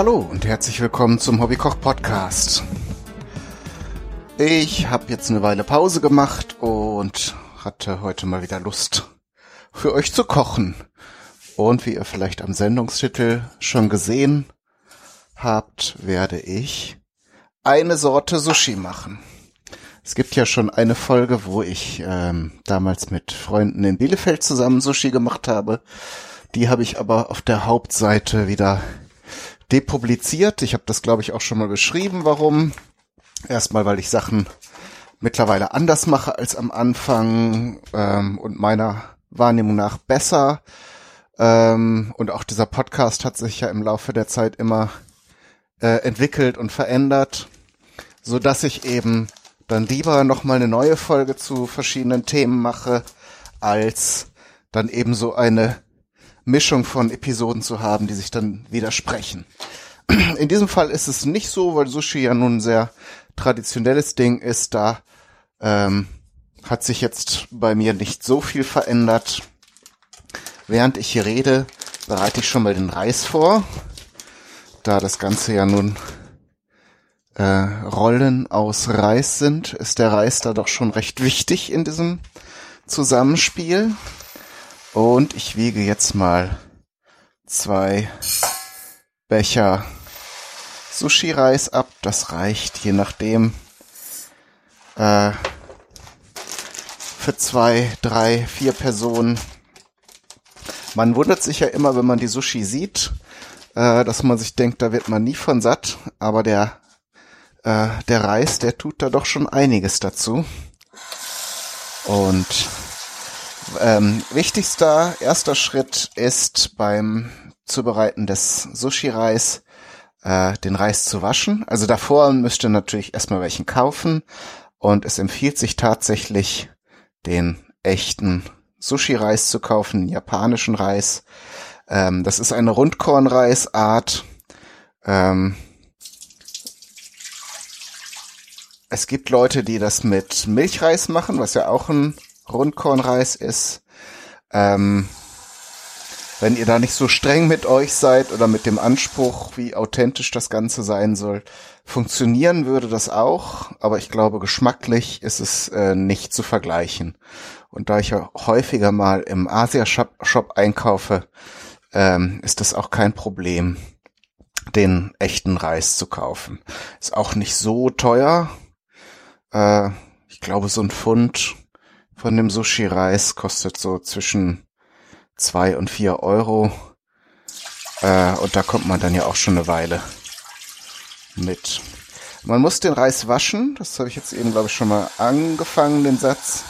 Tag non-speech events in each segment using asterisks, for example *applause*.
Hallo und herzlich willkommen zum Hobbykoch Podcast. Ich habe jetzt eine Weile Pause gemacht und hatte heute mal wieder Lust für euch zu kochen. Und wie ihr vielleicht am Sendungstitel schon gesehen habt, werde ich eine Sorte Sushi machen. Es gibt ja schon eine Folge, wo ich ähm, damals mit Freunden in Bielefeld zusammen Sushi gemacht habe. Die habe ich aber auf der Hauptseite wieder depubliziert. Ich habe das, glaube ich, auch schon mal beschrieben, warum. Erstmal, weil ich Sachen mittlerweile anders mache als am Anfang ähm, und meiner Wahrnehmung nach besser. Ähm, und auch dieser Podcast hat sich ja im Laufe der Zeit immer äh, entwickelt und verändert, so dass ich eben dann lieber noch mal eine neue Folge zu verschiedenen Themen mache, als dann eben so eine Mischung von Episoden zu haben, die sich dann widersprechen. In diesem Fall ist es nicht so, weil Sushi ja nun ein sehr traditionelles Ding ist. Da ähm, hat sich jetzt bei mir nicht so viel verändert. Während ich hier rede, bereite ich schon mal den Reis vor, da das Ganze ja nun äh, Rollen aus Reis sind, ist der Reis da doch schon recht wichtig in diesem Zusammenspiel. Und ich wiege jetzt mal zwei Becher Sushi-Reis ab. Das reicht je nachdem äh, für zwei, drei, vier Personen. Man wundert sich ja immer, wenn man die Sushi sieht, äh, dass man sich denkt, da wird man nie von satt. Aber der äh, der Reis, der tut da doch schon einiges dazu. Und ähm, wichtigster erster Schritt ist beim Zubereiten des Sushi-Reis äh, den Reis zu waschen. Also davor müsst ihr natürlich erstmal welchen kaufen und es empfiehlt sich tatsächlich den echten Sushi-Reis zu kaufen, japanischen Reis. Ähm, das ist eine Rundkornreisart. Ähm, es gibt Leute, die das mit Milchreis machen, was ja auch ein Rundkornreis ist. Ähm, wenn ihr da nicht so streng mit euch seid oder mit dem Anspruch, wie authentisch das Ganze sein soll, funktionieren würde das auch, aber ich glaube, geschmacklich ist es äh, nicht zu vergleichen. Und da ich ja häufiger mal im Asia-Shop Shop einkaufe, ähm, ist das auch kein Problem, den echten Reis zu kaufen. Ist auch nicht so teuer. Äh, ich glaube, so ein Pfund von dem Sushi-Reis kostet so zwischen zwei und vier Euro. Äh, und da kommt man dann ja auch schon eine Weile mit. Man muss den Reis waschen. Das habe ich jetzt eben, glaube ich, schon mal angefangen, den Satz.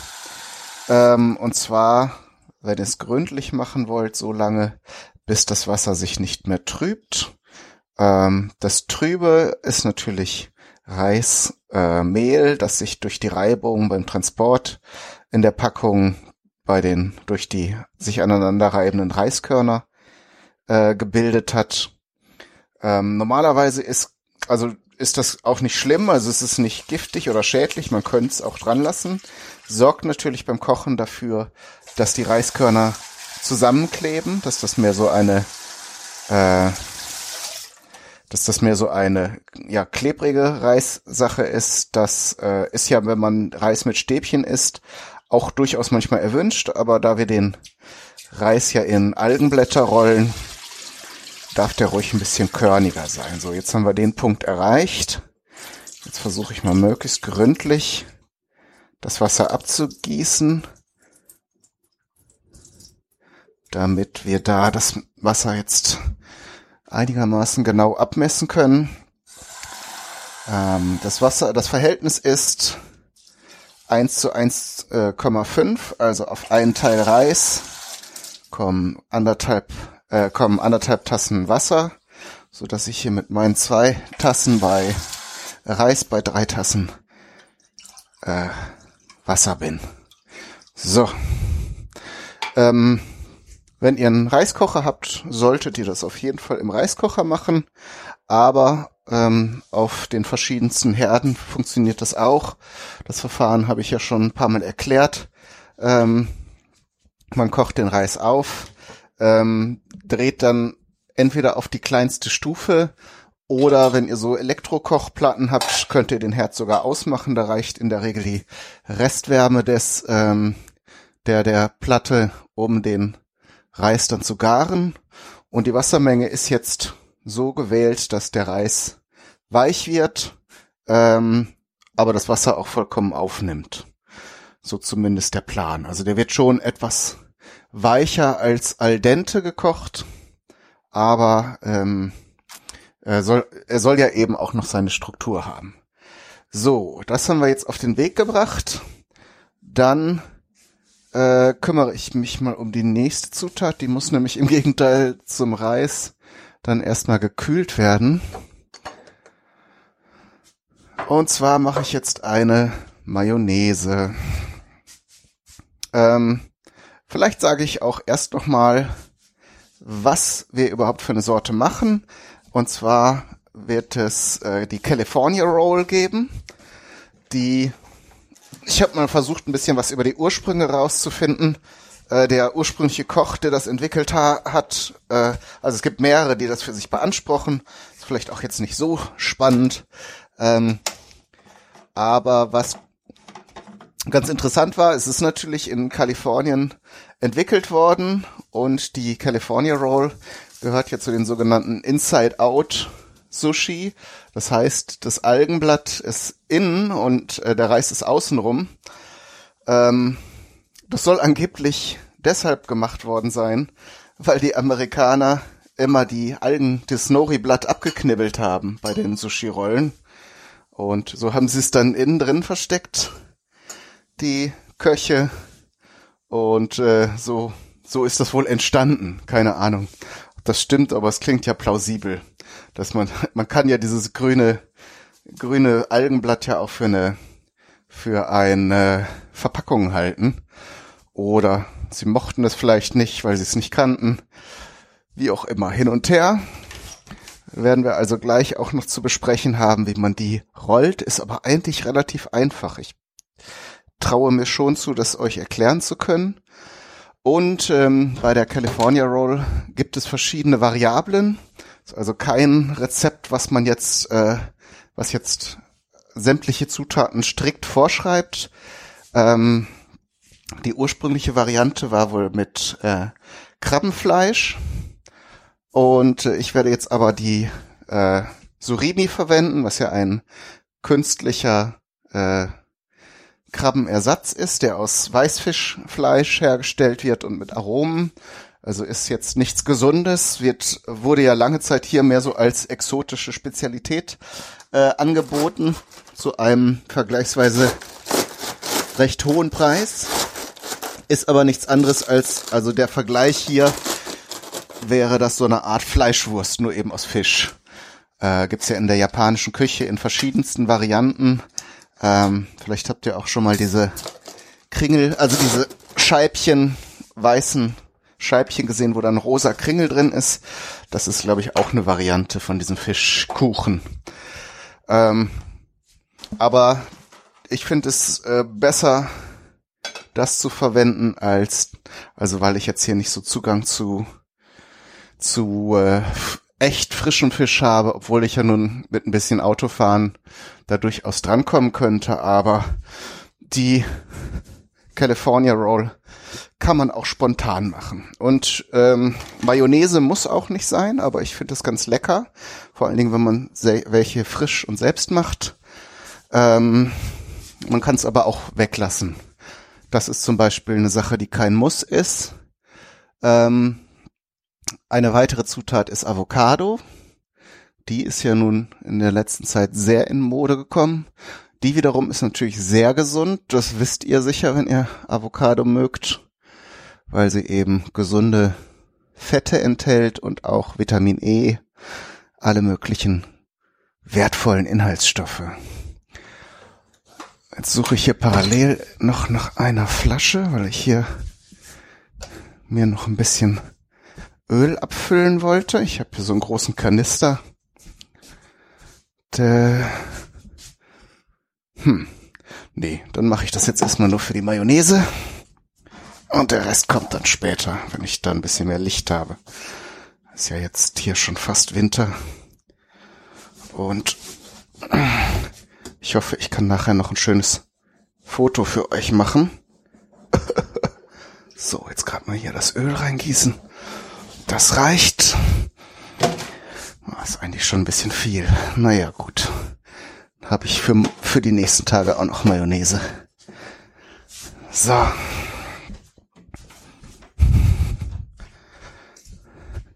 Ähm, und zwar, wenn ihr es gründlich machen wollt, so lange, bis das Wasser sich nicht mehr trübt. Ähm, das Trübe ist natürlich Reismehl, äh, das sich durch die Reibung beim Transport in der Packung bei den durch die sich aneinander reibenden Reiskörner äh, gebildet hat. Ähm, normalerweise ist also ist das auch nicht schlimm, also es ist nicht giftig oder schädlich, man könnte es auch dran lassen. Sorgt natürlich beim Kochen dafür, dass die Reiskörner zusammenkleben, dass das mehr so eine äh, dass das mehr so eine ja klebrige Reissache ist. Das äh, ist ja, wenn man Reis mit Stäbchen isst, auch durchaus manchmal erwünscht, aber da wir den Reis ja in Algenblätter rollen, darf der ruhig ein bisschen körniger sein. So, jetzt haben wir den Punkt erreicht. Jetzt versuche ich mal möglichst gründlich das Wasser abzugießen, damit wir da das Wasser jetzt einigermaßen genau abmessen können. Ähm, das Wasser, das Verhältnis ist 1 zu 1,5, äh, also auf einen Teil Reis kommen anderthalb, äh, kommen anderthalb Tassen Wasser, so dass ich hier mit meinen zwei Tassen bei Reis bei drei Tassen äh, Wasser bin. So. Ähm, wenn ihr einen Reiskocher habt, solltet ihr das auf jeden Fall im Reiskocher machen. Aber ähm, auf den verschiedensten Herden funktioniert das auch. Das Verfahren habe ich ja schon ein paar Mal erklärt. Ähm, man kocht den Reis auf, ähm, dreht dann entweder auf die kleinste Stufe oder wenn ihr so Elektrokochplatten habt, könnt ihr den Herd sogar ausmachen. Da reicht in der Regel die Restwärme des ähm, der der Platte, um den Reis dann zu garen. Und die Wassermenge ist jetzt so gewählt, dass der Reis weich wird, ähm, aber das Wasser auch vollkommen aufnimmt. So zumindest der Plan. Also der wird schon etwas weicher als al dente gekocht, aber ähm, er soll, er soll ja eben auch noch seine Struktur haben. So, das haben wir jetzt auf den Weg gebracht. Dann äh, kümmere ich mich mal um die nächste Zutat. Die muss nämlich im Gegenteil zum Reis dann erstmal gekühlt werden. Und zwar mache ich jetzt eine Mayonnaise. Ähm, vielleicht sage ich auch erst noch mal, was wir überhaupt für eine Sorte machen. Und zwar wird es äh, die California Roll geben, die ich habe mal versucht, ein bisschen was über die Ursprünge rauszufinden. Äh, der ursprüngliche Koch, der das entwickelt ha hat, äh, also es gibt mehrere, die das für sich beanspruchen. Ist vielleicht auch jetzt nicht so spannend. Ähm, aber was ganz interessant war, es ist natürlich in Kalifornien entwickelt worden und die California Roll gehört ja zu den sogenannten Inside-Out Sushi. Das heißt, das Algenblatt ist innen und äh, der Reis ist außenrum. Ähm, das soll angeblich deshalb gemacht worden sein, weil die Amerikaner immer die Algen des Nori-Blatt abgeknibbelt haben bei den Sushi-Rollen. Und so haben sie es dann innen drin versteckt, die Köche. Und äh, so, so ist das wohl entstanden. Keine Ahnung, das stimmt, aber es klingt ja plausibel dass man, *laughs* man kann ja dieses grüne, grüne Algenblatt ja auch für eine, für eine Verpackung halten. Oder sie mochten es vielleicht nicht, weil sie es nicht kannten. Wie auch immer, hin und her. Werden wir also gleich auch noch zu besprechen haben, wie man die rollt, ist aber eigentlich relativ einfach. Ich traue mir schon zu, das euch erklären zu können. Und ähm, bei der California Roll gibt es verschiedene Variablen. Also kein Rezept, was man jetzt, äh, was jetzt sämtliche Zutaten strikt vorschreibt. Ähm, die ursprüngliche Variante war wohl mit äh, Krabbenfleisch. Und äh, ich werde jetzt aber die äh, Surimi verwenden, was ja ein künstlicher äh, Krabbenersatz ist, der aus Weißfischfleisch hergestellt wird und mit Aromen. Also ist jetzt nichts Gesundes, wird, wurde ja lange Zeit hier mehr so als exotische Spezialität äh, angeboten, zu einem vergleichsweise recht hohen Preis. Ist aber nichts anderes als, also der Vergleich hier wäre das so eine Art Fleischwurst, nur eben aus Fisch. Äh, gibt's ja in der japanischen Küche in verschiedensten Varianten. Ähm, vielleicht habt ihr auch schon mal diese Kringel, also diese Scheibchen weißen Scheibchen gesehen, wo dann rosa Kringel drin ist. Das ist, glaube ich, auch eine Variante von diesem Fischkuchen. Ähm, aber ich finde es äh, besser, das zu verwenden als, also weil ich jetzt hier nicht so Zugang zu zu äh, echt frischem Fisch habe, obwohl ich ja nun mit ein bisschen Autofahren da durchaus drankommen könnte, aber die California Roll kann man auch spontan machen. Und ähm, Mayonnaise muss auch nicht sein, aber ich finde das ganz lecker. Vor allen Dingen, wenn man welche frisch und selbst macht. Ähm, man kann es aber auch weglassen. Das ist zum Beispiel eine Sache, die kein Muss ist. Ähm, eine weitere Zutat ist Avocado. Die ist ja nun in der letzten Zeit sehr in Mode gekommen. Die wiederum ist natürlich sehr gesund. Das wisst ihr sicher, wenn ihr Avocado mögt weil sie eben gesunde Fette enthält und auch Vitamin E, alle möglichen wertvollen Inhaltsstoffe. Jetzt suche ich hier parallel noch nach einer Flasche, weil ich hier mir noch ein bisschen Öl abfüllen wollte. Ich habe hier so einen großen Kanister. Der hm. Nee, dann mache ich das jetzt erstmal nur für die Mayonnaise. Und der Rest kommt dann später, wenn ich da ein bisschen mehr Licht habe. Ist ja jetzt hier schon fast Winter. Und ich hoffe, ich kann nachher noch ein schönes Foto für euch machen. *laughs* so, jetzt gerade mal hier das Öl reingießen. Das reicht. Das ist eigentlich schon ein bisschen viel. Naja, gut. Habe ich für, für die nächsten Tage auch noch Mayonnaise. So.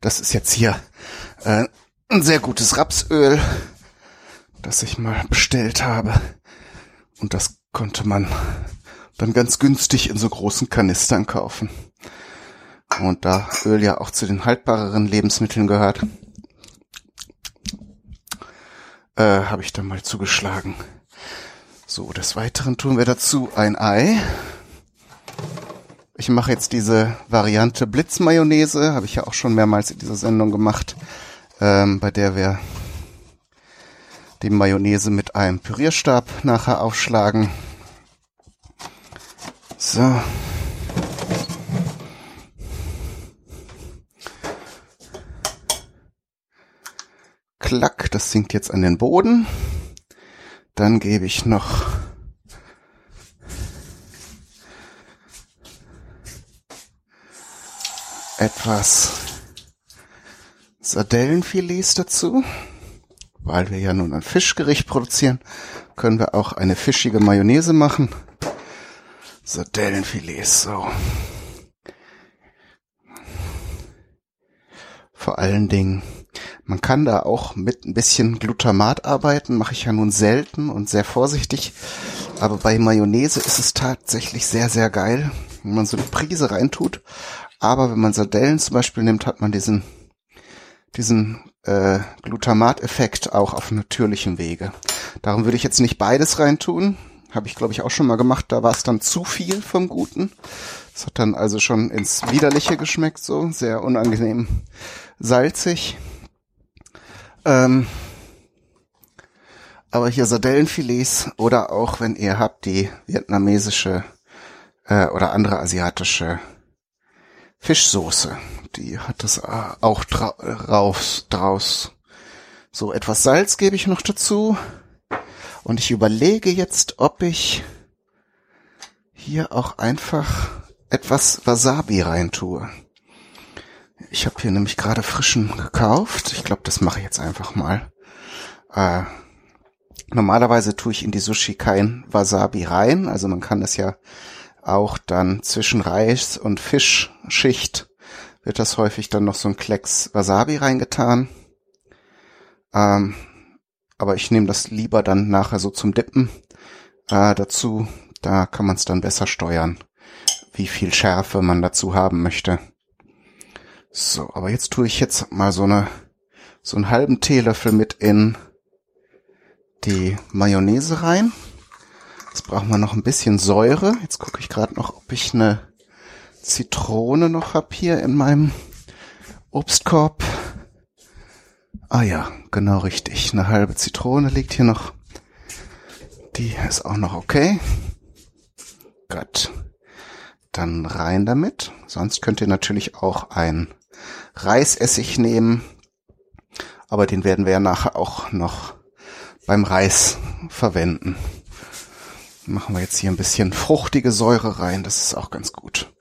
Das ist jetzt hier äh, ein sehr gutes Rapsöl, das ich mal bestellt habe. Und das konnte man dann ganz günstig in so großen Kanistern kaufen. Und da Öl ja auch zu den haltbareren Lebensmitteln gehört, äh, habe ich dann mal zugeschlagen. So, des Weiteren tun wir dazu ein Ei. Ich mache jetzt diese Variante Blitzmayonnaise, habe ich ja auch schon mehrmals in dieser Sendung gemacht, ähm, bei der wir die Mayonnaise mit einem Pürierstab nachher aufschlagen. So. Klack, das sinkt jetzt an den Boden. Dann gebe ich noch etwas Sardellenfilets dazu. Weil wir ja nun ein Fischgericht produzieren, können wir auch eine fischige Mayonnaise machen. Sardellenfilets, so. Vor allen Dingen man kann da auch mit ein bisschen Glutamat arbeiten, mache ich ja nun selten und sehr vorsichtig. Aber bei Mayonnaise ist es tatsächlich sehr, sehr geil, wenn man so eine Prise reintut. Aber wenn man Sardellen zum Beispiel nimmt, hat man diesen, diesen äh, Glutamat-Effekt auch auf natürlichem Wege. Darum würde ich jetzt nicht beides reintun. Habe ich, glaube ich, auch schon mal gemacht. Da war es dann zu viel vom Guten. Das hat dann also schon ins Widerliche geschmeckt, so sehr unangenehm salzig. Ähm, aber hier Sardellenfilets oder auch, wenn ihr habt, die vietnamesische äh, oder andere asiatische Fischsoße. Die hat das auch dra raus, draus. So etwas Salz gebe ich noch dazu. Und ich überlege jetzt, ob ich hier auch einfach etwas Wasabi reintue. Ich habe hier nämlich gerade frischen gekauft. Ich glaube, das mache ich jetzt einfach mal. Äh, normalerweise tue ich in die Sushi kein Wasabi rein. Also man kann das ja auch dann zwischen Reis und Fischschicht wird das häufig dann noch so ein Klecks Wasabi reingetan. Ähm, aber ich nehme das lieber dann nachher so zum Dippen äh, dazu. Da kann man es dann besser steuern, wie viel Schärfe man dazu haben möchte. So, aber jetzt tue ich jetzt mal so eine, so einen halben Teelöffel mit in die Mayonnaise rein. Jetzt brauchen wir noch ein bisschen Säure. Jetzt gucke ich gerade noch, ob ich eine Zitrone noch hab hier in meinem Obstkorb. Ah ja, genau richtig. Eine halbe Zitrone liegt hier noch. Die ist auch noch okay. Gut. Dann rein damit. Sonst könnt ihr natürlich auch ein Reisessig nehmen. Aber den werden wir ja nachher auch noch beim Reis verwenden. Machen wir jetzt hier ein bisschen fruchtige Säure rein. Das ist auch ganz gut.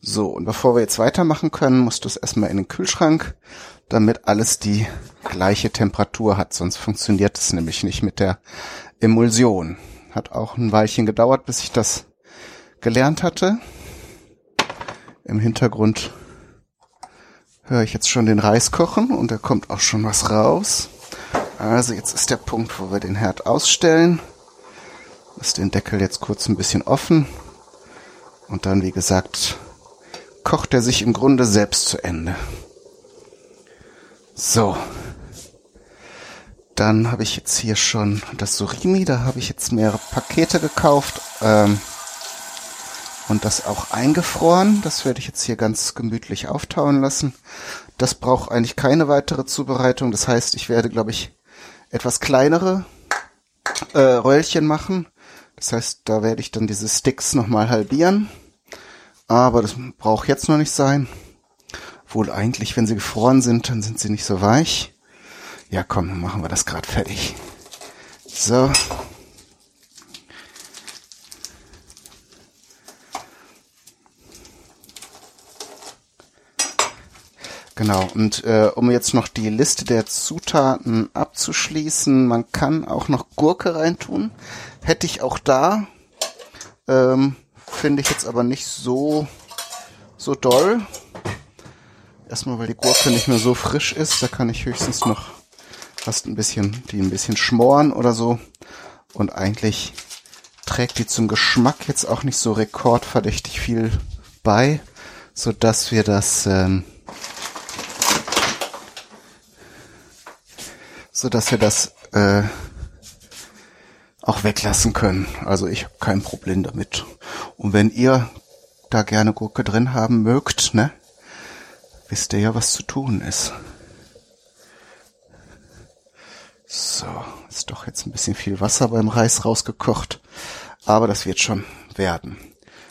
So, und bevor wir jetzt weitermachen können, musst du es erstmal in den Kühlschrank, damit alles die gleiche Temperatur hat. Sonst funktioniert es nämlich nicht mit der Emulsion. Hat auch ein Weilchen gedauert, bis ich das gelernt hatte. Im Hintergrund höre ich jetzt schon den Reis kochen und da kommt auch schon was raus. Also jetzt ist der Punkt, wo wir den Herd ausstellen. Lass den Deckel jetzt kurz ein bisschen offen. Und dann, wie gesagt, kocht er sich im Grunde selbst zu Ende. So. Dann habe ich jetzt hier schon das Surimi, da habe ich jetzt mehrere Pakete gekauft. Ähm, und das auch eingefroren. Das werde ich jetzt hier ganz gemütlich auftauen lassen. Das braucht eigentlich keine weitere Zubereitung. Das heißt, ich werde, glaube ich, etwas kleinere äh, Röllchen machen. Das heißt, da werde ich dann diese Sticks nochmal halbieren. Aber das braucht jetzt noch nicht sein. Wohl eigentlich, wenn sie gefroren sind, dann sind sie nicht so weich. Ja, komm, dann machen wir das gerade fertig. So. Genau, und äh, um jetzt noch die Liste der Zutaten abzuschließen, man kann auch noch Gurke reintun. Hätte ich auch da. Ähm, Finde ich jetzt aber nicht so, so doll. Erstmal, weil die Gurke nicht mehr so frisch ist. Da kann ich höchstens noch fast ein bisschen, die ein bisschen schmoren oder so. Und eigentlich trägt die zum Geschmack jetzt auch nicht so rekordverdächtig viel bei, so dass wir das ähm, so dass wir das äh, auch weglassen können. Also ich habe kein Problem damit. Und wenn ihr da gerne Gurke drin haben mögt, ne, wisst ihr ja, was zu tun ist. So, ist doch jetzt ein bisschen viel Wasser beim Reis rausgekocht, aber das wird schon werden.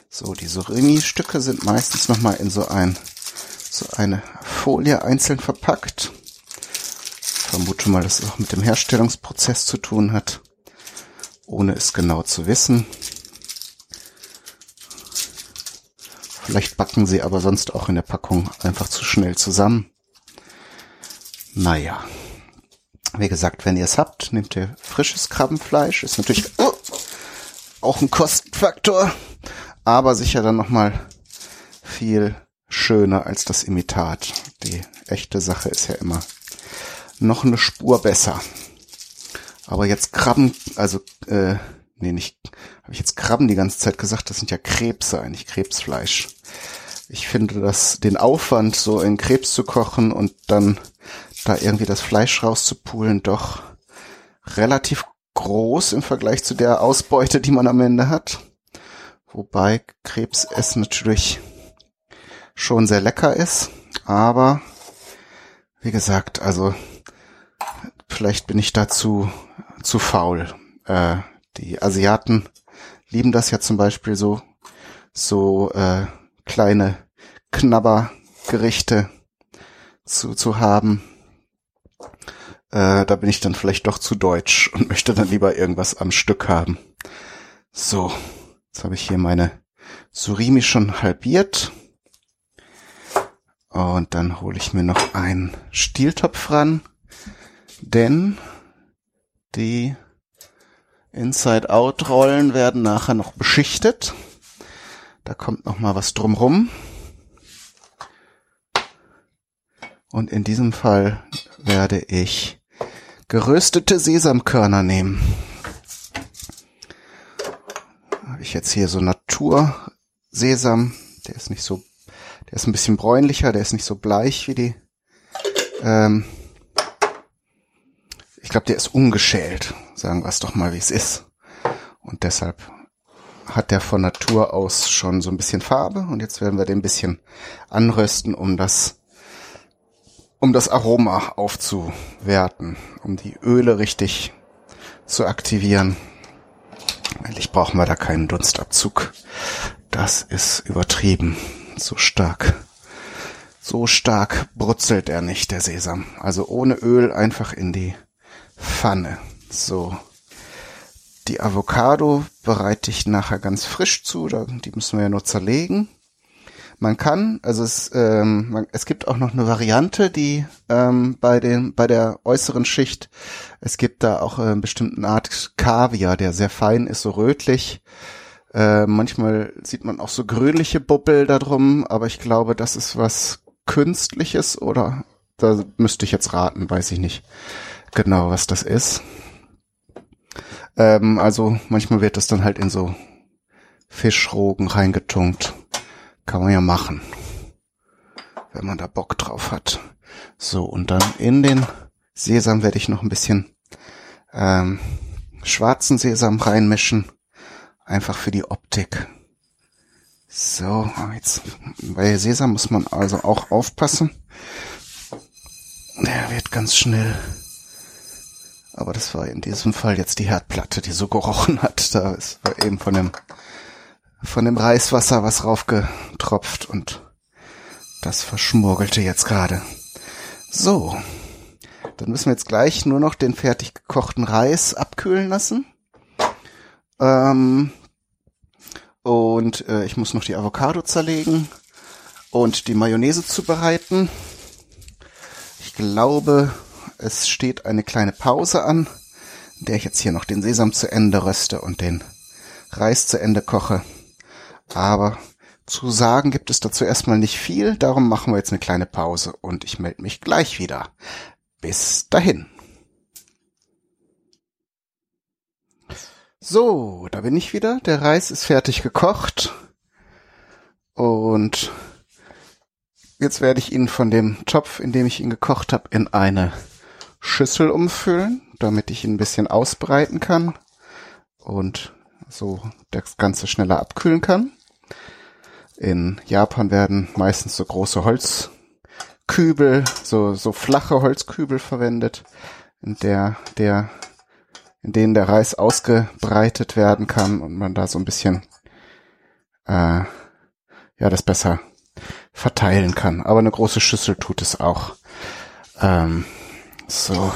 So, diese Surimi-Stücke sind meistens nochmal in so ein so eine Folie einzeln verpackt vermute mal, dass es auch mit dem Herstellungsprozess zu tun hat, ohne es genau zu wissen. Vielleicht backen sie aber sonst auch in der Packung einfach zu schnell zusammen. Naja. Wie gesagt, wenn ihr es habt, nehmt ihr frisches Krabbenfleisch. Ist natürlich oh, auch ein Kostenfaktor, aber sicher dann nochmal viel schöner als das Imitat. Die echte Sache ist ja immer noch eine Spur besser. Aber jetzt Krabben, also, äh, nee, nicht, habe ich jetzt Krabben die ganze Zeit gesagt, das sind ja Krebse, eigentlich Krebsfleisch. Ich finde das, den Aufwand, so in Krebs zu kochen und dann da irgendwie das Fleisch rauszupulen, doch relativ groß im Vergleich zu der Ausbeute, die man am Ende hat. Wobei Krebsessen natürlich schon sehr lecker ist, aber wie gesagt, also Vielleicht bin ich dazu zu faul. Äh, die Asiaten lieben das ja zum Beispiel so, so äh, kleine Knabbergerichte zu, zu haben. Äh, da bin ich dann vielleicht doch zu deutsch und möchte dann lieber irgendwas am Stück haben. So, jetzt habe ich hier meine Surimi schon halbiert. Und dann hole ich mir noch einen Stieltopf ran denn die Inside-Out-Rollen werden nachher noch beschichtet. Da kommt noch mal was drumrum. Und in diesem Fall werde ich geröstete Sesamkörner nehmen. Habe ich jetzt hier so Natursesam. Der ist nicht so, der ist ein bisschen bräunlicher, der ist nicht so bleich wie die ähm, ich glaube, der ist ungeschält, sagen wir es doch mal, wie es ist. Und deshalb hat der von Natur aus schon so ein bisschen Farbe und jetzt werden wir den ein bisschen anrösten, um das um das Aroma aufzuwerten, um die Öle richtig zu aktivieren. Eigentlich brauchen wir da keinen Dunstabzug. Das ist übertrieben. So stark. So stark brutzelt er nicht, der Sesam. Also ohne Öl einfach in die Pfanne. So. Die Avocado bereite ich nachher ganz frisch zu, die müssen wir ja nur zerlegen. Man kann, also es, ähm, man, es gibt auch noch eine Variante, die ähm, bei den bei der äußeren Schicht, es gibt da auch äh, eine bestimmte Art Kaviar, der sehr fein ist, so rötlich. Äh, manchmal sieht man auch so grünliche Bubbel da drum, aber ich glaube, das ist was Künstliches oder da müsste ich jetzt raten, weiß ich nicht genau, was das ist. Ähm, also manchmal wird das dann halt in so Fischrogen reingetunkt. Kann man ja machen, wenn man da Bock drauf hat. So, und dann in den Sesam werde ich noch ein bisschen ähm, schwarzen Sesam reinmischen. Einfach für die Optik. So, jetzt bei Sesam muss man also auch aufpassen. Der wird ganz schnell aber das war in diesem Fall jetzt die Herdplatte, die so gerochen hat. Da ist eben von dem, von dem Reiswasser was raufgetropft und das verschmurgelte jetzt gerade. So, dann müssen wir jetzt gleich nur noch den fertig gekochten Reis abkühlen lassen. Ähm, und äh, ich muss noch die Avocado zerlegen und die Mayonnaise zubereiten. Ich glaube, es steht eine kleine Pause an, in der ich jetzt hier noch den Sesam zu Ende röste und den Reis zu Ende koche. Aber zu sagen gibt es dazu erstmal nicht viel, darum machen wir jetzt eine kleine Pause und ich melde mich gleich wieder. Bis dahin. So, da bin ich wieder. Der Reis ist fertig gekocht. Und jetzt werde ich ihn von dem Topf, in dem ich ihn gekocht habe, in eine Schüssel umfüllen, damit ich ihn ein bisschen ausbreiten kann und so das Ganze schneller abkühlen kann. In Japan werden meistens so große Holzkübel, so, so flache Holzkübel verwendet, in der, der, in denen der Reis ausgebreitet werden kann und man da so ein bisschen, äh, ja, das besser verteilen kann. Aber eine große Schüssel tut es auch. Ähm, so.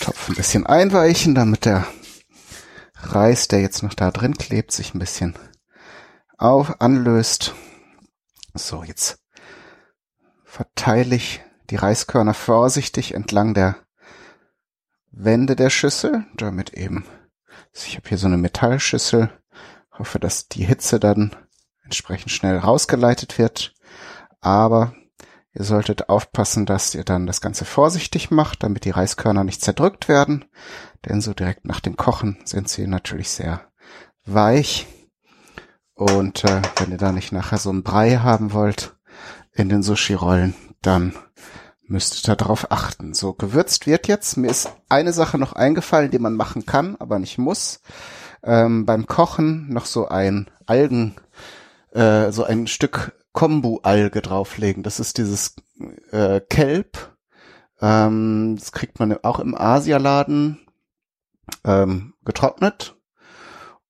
Topf ein bisschen einweichen, damit der Reis, der jetzt noch da drin klebt, sich ein bisschen auf, anlöst. So, jetzt verteile ich die Reiskörner vorsichtig entlang der Wände der Schüssel, damit eben, ich habe hier so eine Metallschüssel, hoffe, dass die Hitze dann entsprechend schnell rausgeleitet wird, aber ihr solltet aufpassen, dass ihr dann das Ganze vorsichtig macht, damit die Reiskörner nicht zerdrückt werden, denn so direkt nach dem Kochen sind sie natürlich sehr weich und äh, wenn ihr da nicht nachher so einen Brei haben wollt in den Sushi-Rollen, dann müsst ihr darauf achten. So, gewürzt wird jetzt. Mir ist eine Sache noch eingefallen, die man machen kann, aber nicht muss. Ähm, beim Kochen noch so ein Algen, äh, so ein Stück Kombu-Alge drauflegen. Das ist dieses äh, Kelp. Ähm, das kriegt man auch im Asialaden ähm, getrocknet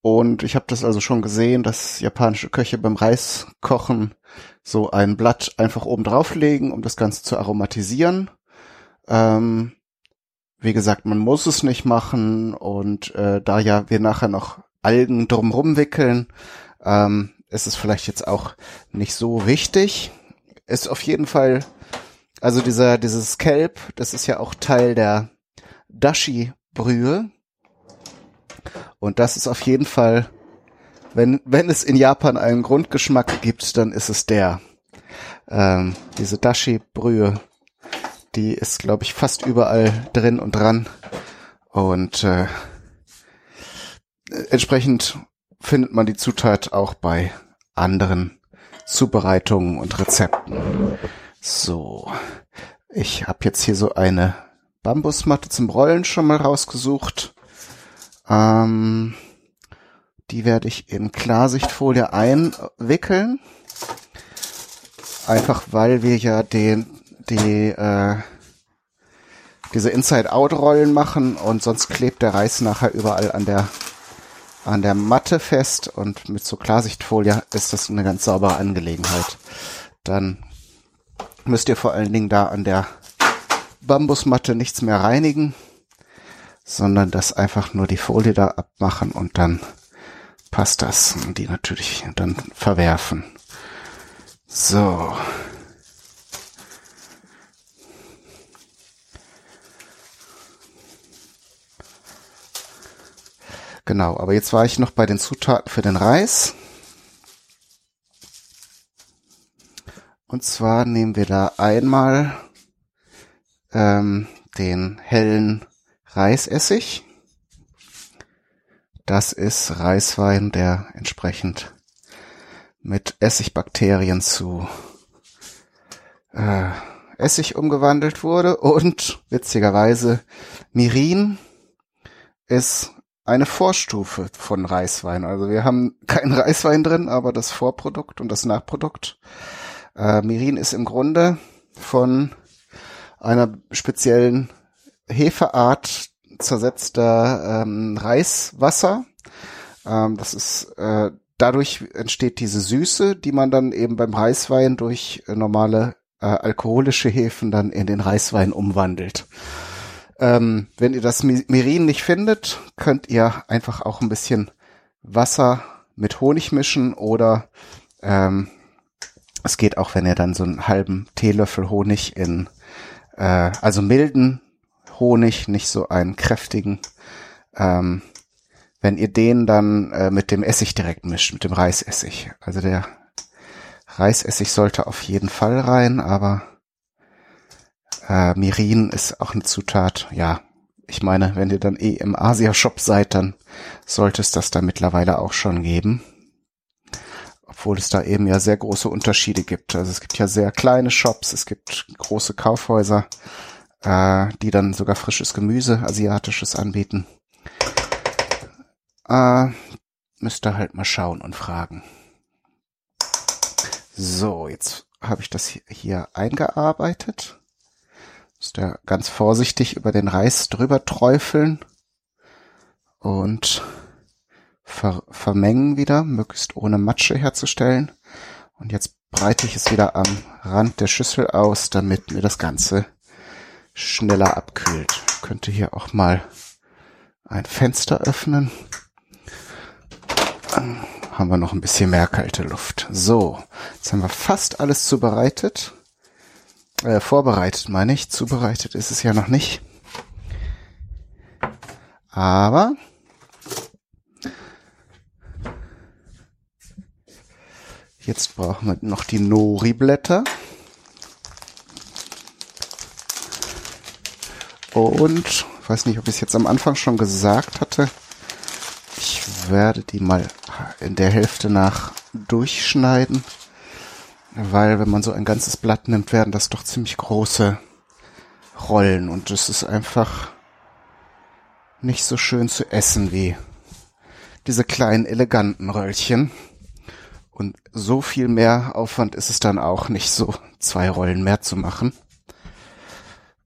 und ich habe das also schon gesehen, dass japanische Köche beim Reiskochen so ein Blatt einfach oben drauflegen, um das Ganze zu aromatisieren. Ähm, wie gesagt, man muss es nicht machen und äh, da ja wir nachher noch Algen drumrum wickeln, ähm, ist es vielleicht jetzt auch nicht so wichtig. Ist auf jeden Fall, also dieser dieses Kelp, das ist ja auch Teil der Dashi-Brühe. Und das ist auf jeden Fall, wenn, wenn es in Japan einen Grundgeschmack gibt, dann ist es der. Ähm, diese Dashi-Brühe, die ist, glaube ich, fast überall drin und dran. Und äh, entsprechend findet man die Zutat auch bei anderen Zubereitungen und Rezepten. So, ich habe jetzt hier so eine Bambusmatte zum Rollen schon mal rausgesucht. Ähm, die werde ich in Klarsichtfolie einwickeln. Einfach weil wir ja den, die, äh, diese Inside-Out-Rollen machen und sonst klebt der Reis nachher überall an der, an der Matte fest und mit so Klarsichtfolie ist das eine ganz saubere Angelegenheit. Dann müsst ihr vor allen Dingen da an der Bambusmatte nichts mehr reinigen sondern das einfach nur die Folie da abmachen und dann passt das. Und die natürlich dann verwerfen. So. Genau, aber jetzt war ich noch bei den Zutaten für den Reis. Und zwar nehmen wir da einmal ähm, den hellen Reisessig. Das ist Reiswein, der entsprechend mit Essigbakterien zu äh, Essig umgewandelt wurde. Und witzigerweise, Mirin ist eine Vorstufe von Reiswein. Also wir haben *laughs* keinen Reiswein drin, aber das Vorprodukt und das Nachprodukt. Äh, Mirin ist im Grunde von einer speziellen Hefeart zersetzter ähm, Reiswasser. Ähm, das ist äh, dadurch entsteht diese Süße, die man dann eben beim Reiswein durch normale äh, alkoholische Hefen dann in den Reiswein umwandelt. Ähm, wenn ihr das Mirin nicht findet, könnt ihr einfach auch ein bisschen Wasser mit Honig mischen oder ähm, es geht auch, wenn ihr dann so einen halben Teelöffel Honig in, äh, also milden Honig, nicht so einen kräftigen, ähm, wenn ihr den dann äh, mit dem Essig direkt mischt, mit dem Reisessig. Also der Reisessig sollte auf jeden Fall rein, aber äh, Mirin ist auch eine Zutat, ja. Ich meine, wenn ihr dann eh im Asia-Shop seid, dann sollte es das da mittlerweile auch schon geben. Obwohl es da eben ja sehr große Unterschiede gibt. Also es gibt ja sehr kleine Shops, es gibt große Kaufhäuser, äh, die dann sogar frisches Gemüse, asiatisches anbieten. Äh, müsst ihr halt mal schauen und fragen. So, jetzt habe ich das hier eingearbeitet. Ist da ganz vorsichtig über den Reis drüber träufeln und ver vermengen wieder, möglichst ohne Matsche herzustellen. Und jetzt breite ich es wieder am Rand der Schüssel aus, damit mir das Ganze schneller abkühlt. Ich könnte hier auch mal ein Fenster öffnen. Dann haben wir noch ein bisschen mehr kalte Luft. So, jetzt haben wir fast alles zubereitet. Äh, vorbereitet meine ich. Zubereitet ist es ja noch nicht. Aber jetzt brauchen wir noch die Nori-Blätter. Und, ich weiß nicht, ob ich es jetzt am Anfang schon gesagt hatte, ich werde die mal in der Hälfte nach durchschneiden weil wenn man so ein ganzes Blatt nimmt, werden das doch ziemlich große Rollen und es ist einfach nicht so schön zu essen wie diese kleinen eleganten Röllchen. Und so viel mehr Aufwand ist es dann auch nicht, so zwei Rollen mehr zu machen.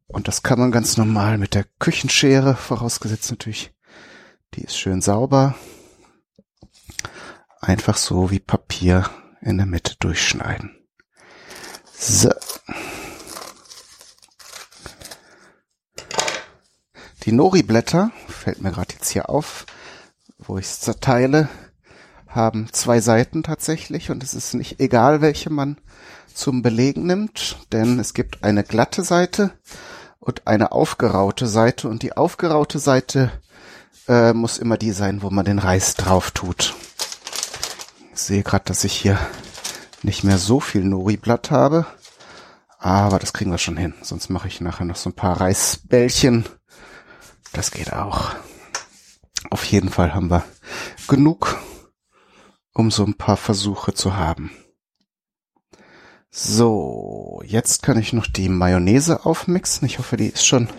Und das kann man ganz normal mit der Küchenschere, vorausgesetzt natürlich, die ist schön sauber. Einfach so wie Papier in der Mitte durchschneiden. So. Die Nori-Blätter, fällt mir gerade jetzt hier auf, wo ich es zerteile, haben zwei Seiten tatsächlich und es ist nicht egal, welche man zum Belegen nimmt, denn es gibt eine glatte Seite und eine aufgeraute Seite und die aufgeraute Seite äh, muss immer die sein, wo man den Reis drauf tut. Ich sehe gerade, dass ich hier nicht mehr so viel Nori-Blatt habe. Aber das kriegen wir schon hin. Sonst mache ich nachher noch so ein paar Reisbällchen. Das geht auch. Auf jeden Fall haben wir genug, um so ein paar Versuche zu haben. So, jetzt kann ich noch die Mayonnaise aufmixen. Ich hoffe, die ist schon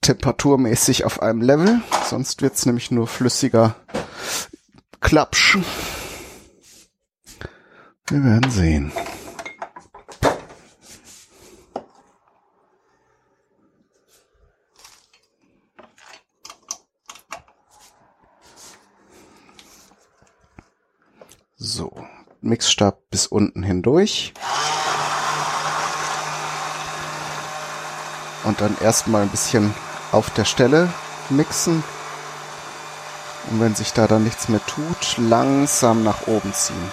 temperaturmäßig auf einem Level. Sonst wird's nämlich nur flüssiger Klapsch. Wir werden sehen. So, Mixstab bis unten hindurch. Und dann erstmal ein bisschen auf der Stelle mixen. Und wenn sich da dann nichts mehr tut, langsam nach oben ziehen.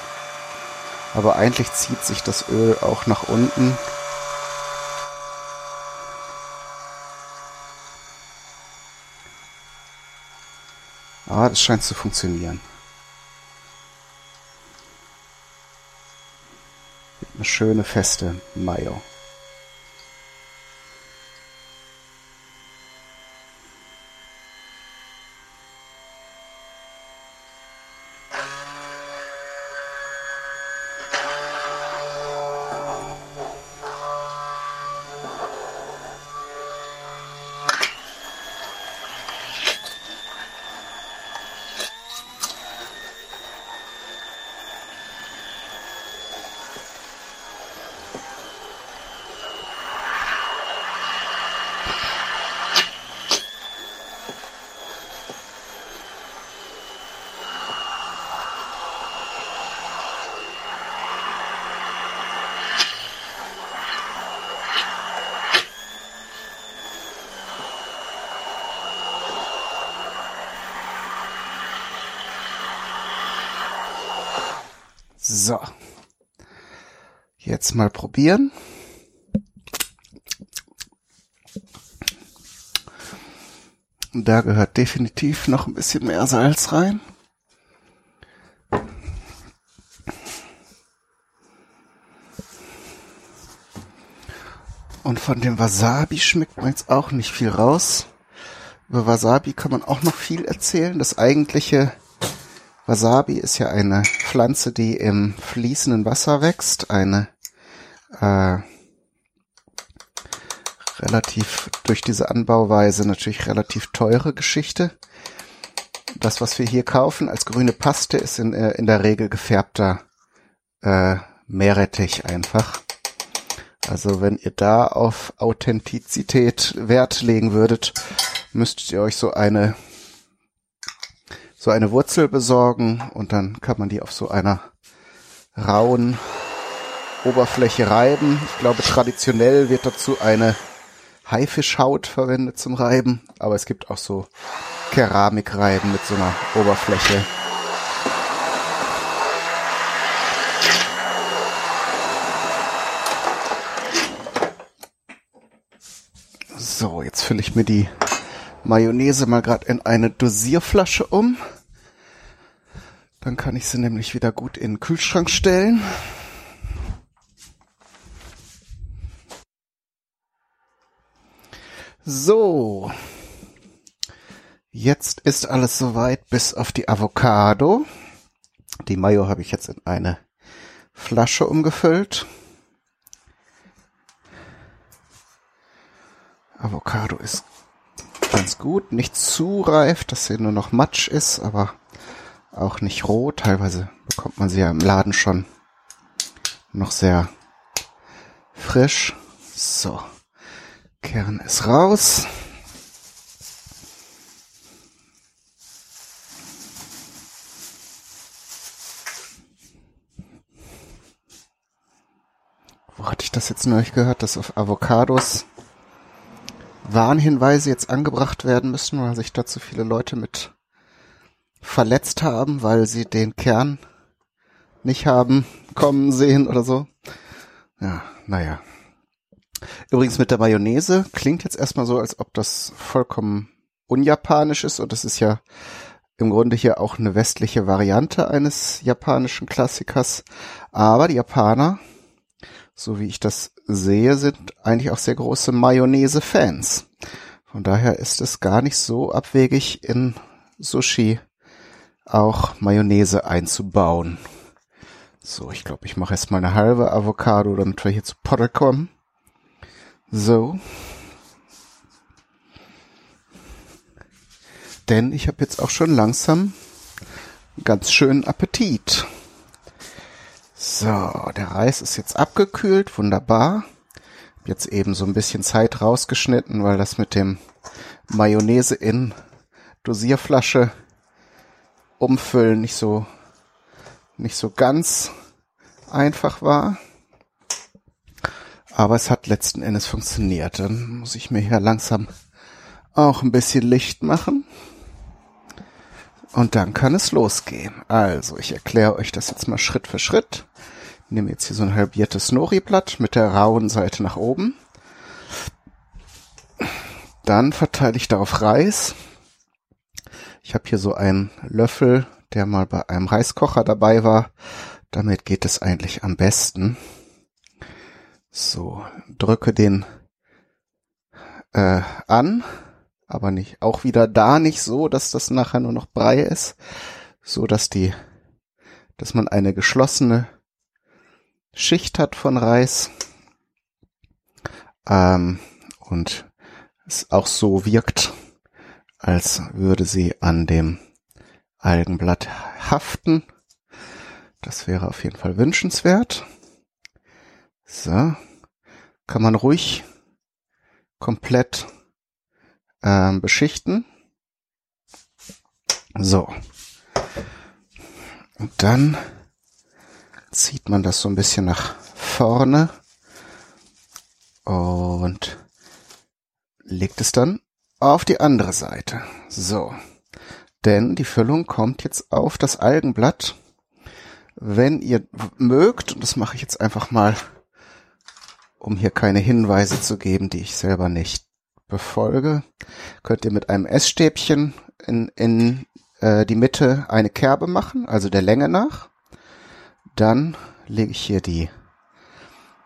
Aber eigentlich zieht sich das Öl auch nach unten. Ah, das scheint zu funktionieren. Eine schöne feste Mayo. So. Jetzt mal probieren. Da gehört definitiv noch ein bisschen mehr Salz rein. Und von dem Wasabi schmeckt man jetzt auch nicht viel raus. Über Wasabi kann man auch noch viel erzählen. Das eigentliche Wasabi ist ja eine Pflanze, die im fließenden Wasser wächst. Eine äh, relativ durch diese Anbauweise natürlich relativ teure Geschichte. Das, was wir hier kaufen als grüne Paste, ist in, äh, in der Regel gefärbter äh, Meerrettich einfach. Also wenn ihr da auf Authentizität Wert legen würdet, müsstet ihr euch so eine so eine Wurzel besorgen und dann kann man die auf so einer rauen Oberfläche reiben. Ich glaube, traditionell wird dazu eine Haifischhaut verwendet zum Reiben, aber es gibt auch so Keramikreiben mit so einer Oberfläche. So, jetzt fülle ich mir die Mayonnaise mal gerade in eine Dosierflasche um. Dann kann ich sie nämlich wieder gut in den Kühlschrank stellen. So. Jetzt ist alles soweit bis auf die Avocado. Die Mayo habe ich jetzt in eine Flasche umgefüllt. Avocado ist ganz gut, nicht zu reif, dass sie nur noch Matsch ist, aber auch nicht roh. Teilweise bekommt man sie ja im Laden schon noch sehr frisch. So. Kern ist raus. Wo hatte ich das jetzt neulich gehört, dass auf Avocados Warnhinweise jetzt angebracht werden müssen, weil sich dazu viele Leute mit verletzt haben, weil sie den Kern nicht haben kommen sehen oder so. Ja, naja. Übrigens mit der Mayonnaise klingt jetzt erstmal so, als ob das vollkommen unjapanisch ist und das ist ja im Grunde hier auch eine westliche Variante eines japanischen Klassikers. Aber die Japaner, so wie ich das sehe, sind eigentlich auch sehr große Mayonnaise-Fans. Von daher ist es gar nicht so abwegig in Sushi auch Mayonnaise einzubauen. So, ich glaube, ich mache erstmal eine halbe Avocado, damit wir hier zu Potter kommen. So. Denn ich habe jetzt auch schon langsam ganz schönen Appetit. So, der Reis ist jetzt abgekühlt, wunderbar. Jetzt eben so ein bisschen Zeit rausgeschnitten, weil das mit dem Mayonnaise in Dosierflasche umfüllen nicht so nicht so ganz einfach war. Aber es hat letzten Endes funktioniert. Dann muss ich mir hier langsam auch ein bisschen Licht machen. Und dann kann es losgehen. Also, ich erkläre euch das jetzt mal Schritt für Schritt. Ich nehme jetzt hier so ein halbiertes Nori-Blatt mit der rauen Seite nach oben. Dann verteile ich darauf Reis. Ich habe hier so einen Löffel, der mal bei einem Reiskocher dabei war. Damit geht es eigentlich am besten. So, drücke den äh, an, aber nicht auch wieder da nicht so, dass das nachher nur noch Brei ist, so dass die, dass man eine geschlossene Schicht hat von Reis ähm, und es auch so wirkt, als würde sie an dem Algenblatt haften. Das wäre auf jeden Fall wünschenswert. So kann man ruhig komplett ähm, beschichten. So. Und dann zieht man das so ein bisschen nach vorne und legt es dann auf die andere Seite. So. Denn die Füllung kommt jetzt auf das Algenblatt. Wenn ihr mögt, und das mache ich jetzt einfach mal, um hier keine Hinweise zu geben, die ich selber nicht befolge, könnt ihr mit einem Essstäbchen in, in äh, die Mitte eine Kerbe machen, also der Länge nach. Dann lege ich hier die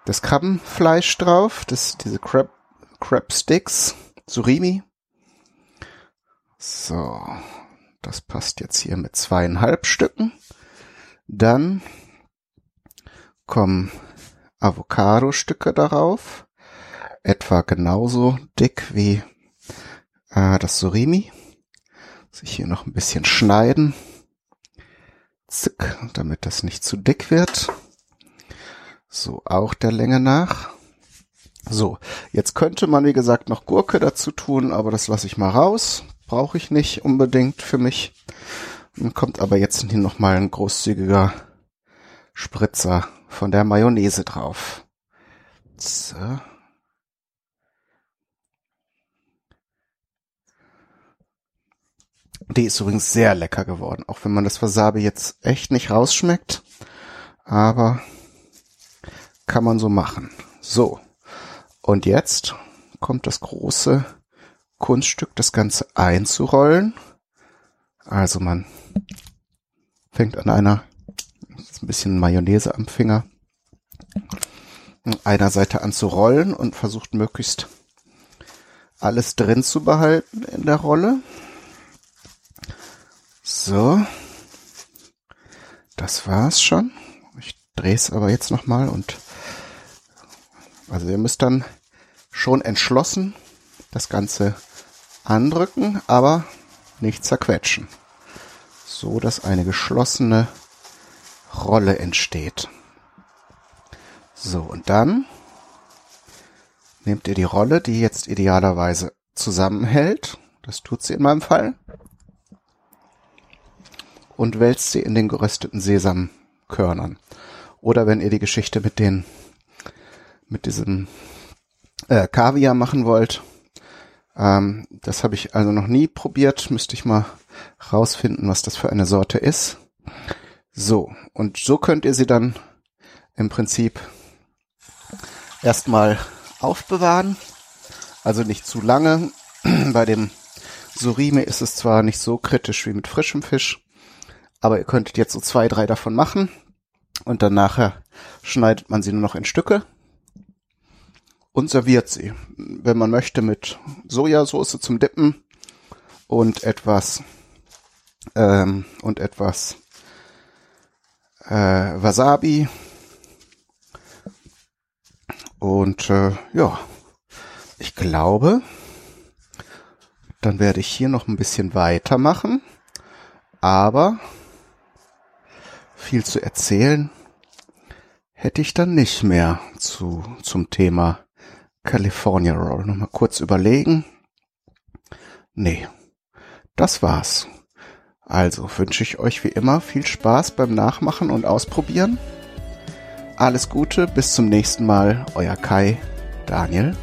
das Krabbenfleisch drauf, das diese Crab Crab Sticks, Surimi. So, das passt jetzt hier mit zweieinhalb Stücken. Dann kommen Avocado-Stücke darauf, etwa genauso dick wie äh, das Surimi. Sich hier noch ein bisschen schneiden, Zick, damit das nicht zu dick wird. So, auch der Länge nach. So, jetzt könnte man, wie gesagt, noch Gurke dazu tun, aber das lasse ich mal raus. Brauche ich nicht unbedingt für mich. Dann kommt aber jetzt hier nochmal ein großzügiger Spritzer von der Mayonnaise drauf. So. Die ist übrigens sehr lecker geworden, auch wenn man das Wasabi jetzt echt nicht rausschmeckt. Aber kann man so machen. So. Und jetzt kommt das große Kunststück, das Ganze einzurollen. Also man fängt an einer, ein bisschen Mayonnaise am Finger, einer Seite an zu rollen und versucht möglichst alles drin zu behalten in der Rolle. So. Das war's schon. Ich drehe es aber jetzt nochmal und also ihr müsst dann schon entschlossen das Ganze andrücken, aber nicht zerquetschen so dass eine geschlossene Rolle entsteht. So, und dann nehmt ihr die Rolle, die jetzt idealerweise zusammenhält, das tut sie in meinem Fall, und wälzt sie in den gerösteten Sesamkörnern. Oder wenn ihr die Geschichte mit den, mit diesem äh, Kaviar machen wollt, ähm, das habe ich also noch nie probiert, müsste ich mal rausfinden, was das für eine Sorte ist. So, und so könnt ihr sie dann im Prinzip erstmal aufbewahren. Also nicht zu lange. *clears throat* Bei dem Surime ist es zwar nicht so kritisch wie mit frischem Fisch, aber ihr könntet jetzt so zwei, drei davon machen und dann nachher schneidet man sie nur noch in Stücke und serviert sie. Wenn man möchte mit Sojasauce zum Dippen und etwas ähm, und etwas äh, Wasabi. Und äh, ja, ich glaube, dann werde ich hier noch ein bisschen weitermachen. Aber viel zu erzählen hätte ich dann nicht mehr zu, zum Thema California Roll. Nochmal kurz überlegen. Nee, das war's. Also wünsche ich euch wie immer viel Spaß beim Nachmachen und Ausprobieren. Alles Gute, bis zum nächsten Mal, euer Kai, Daniel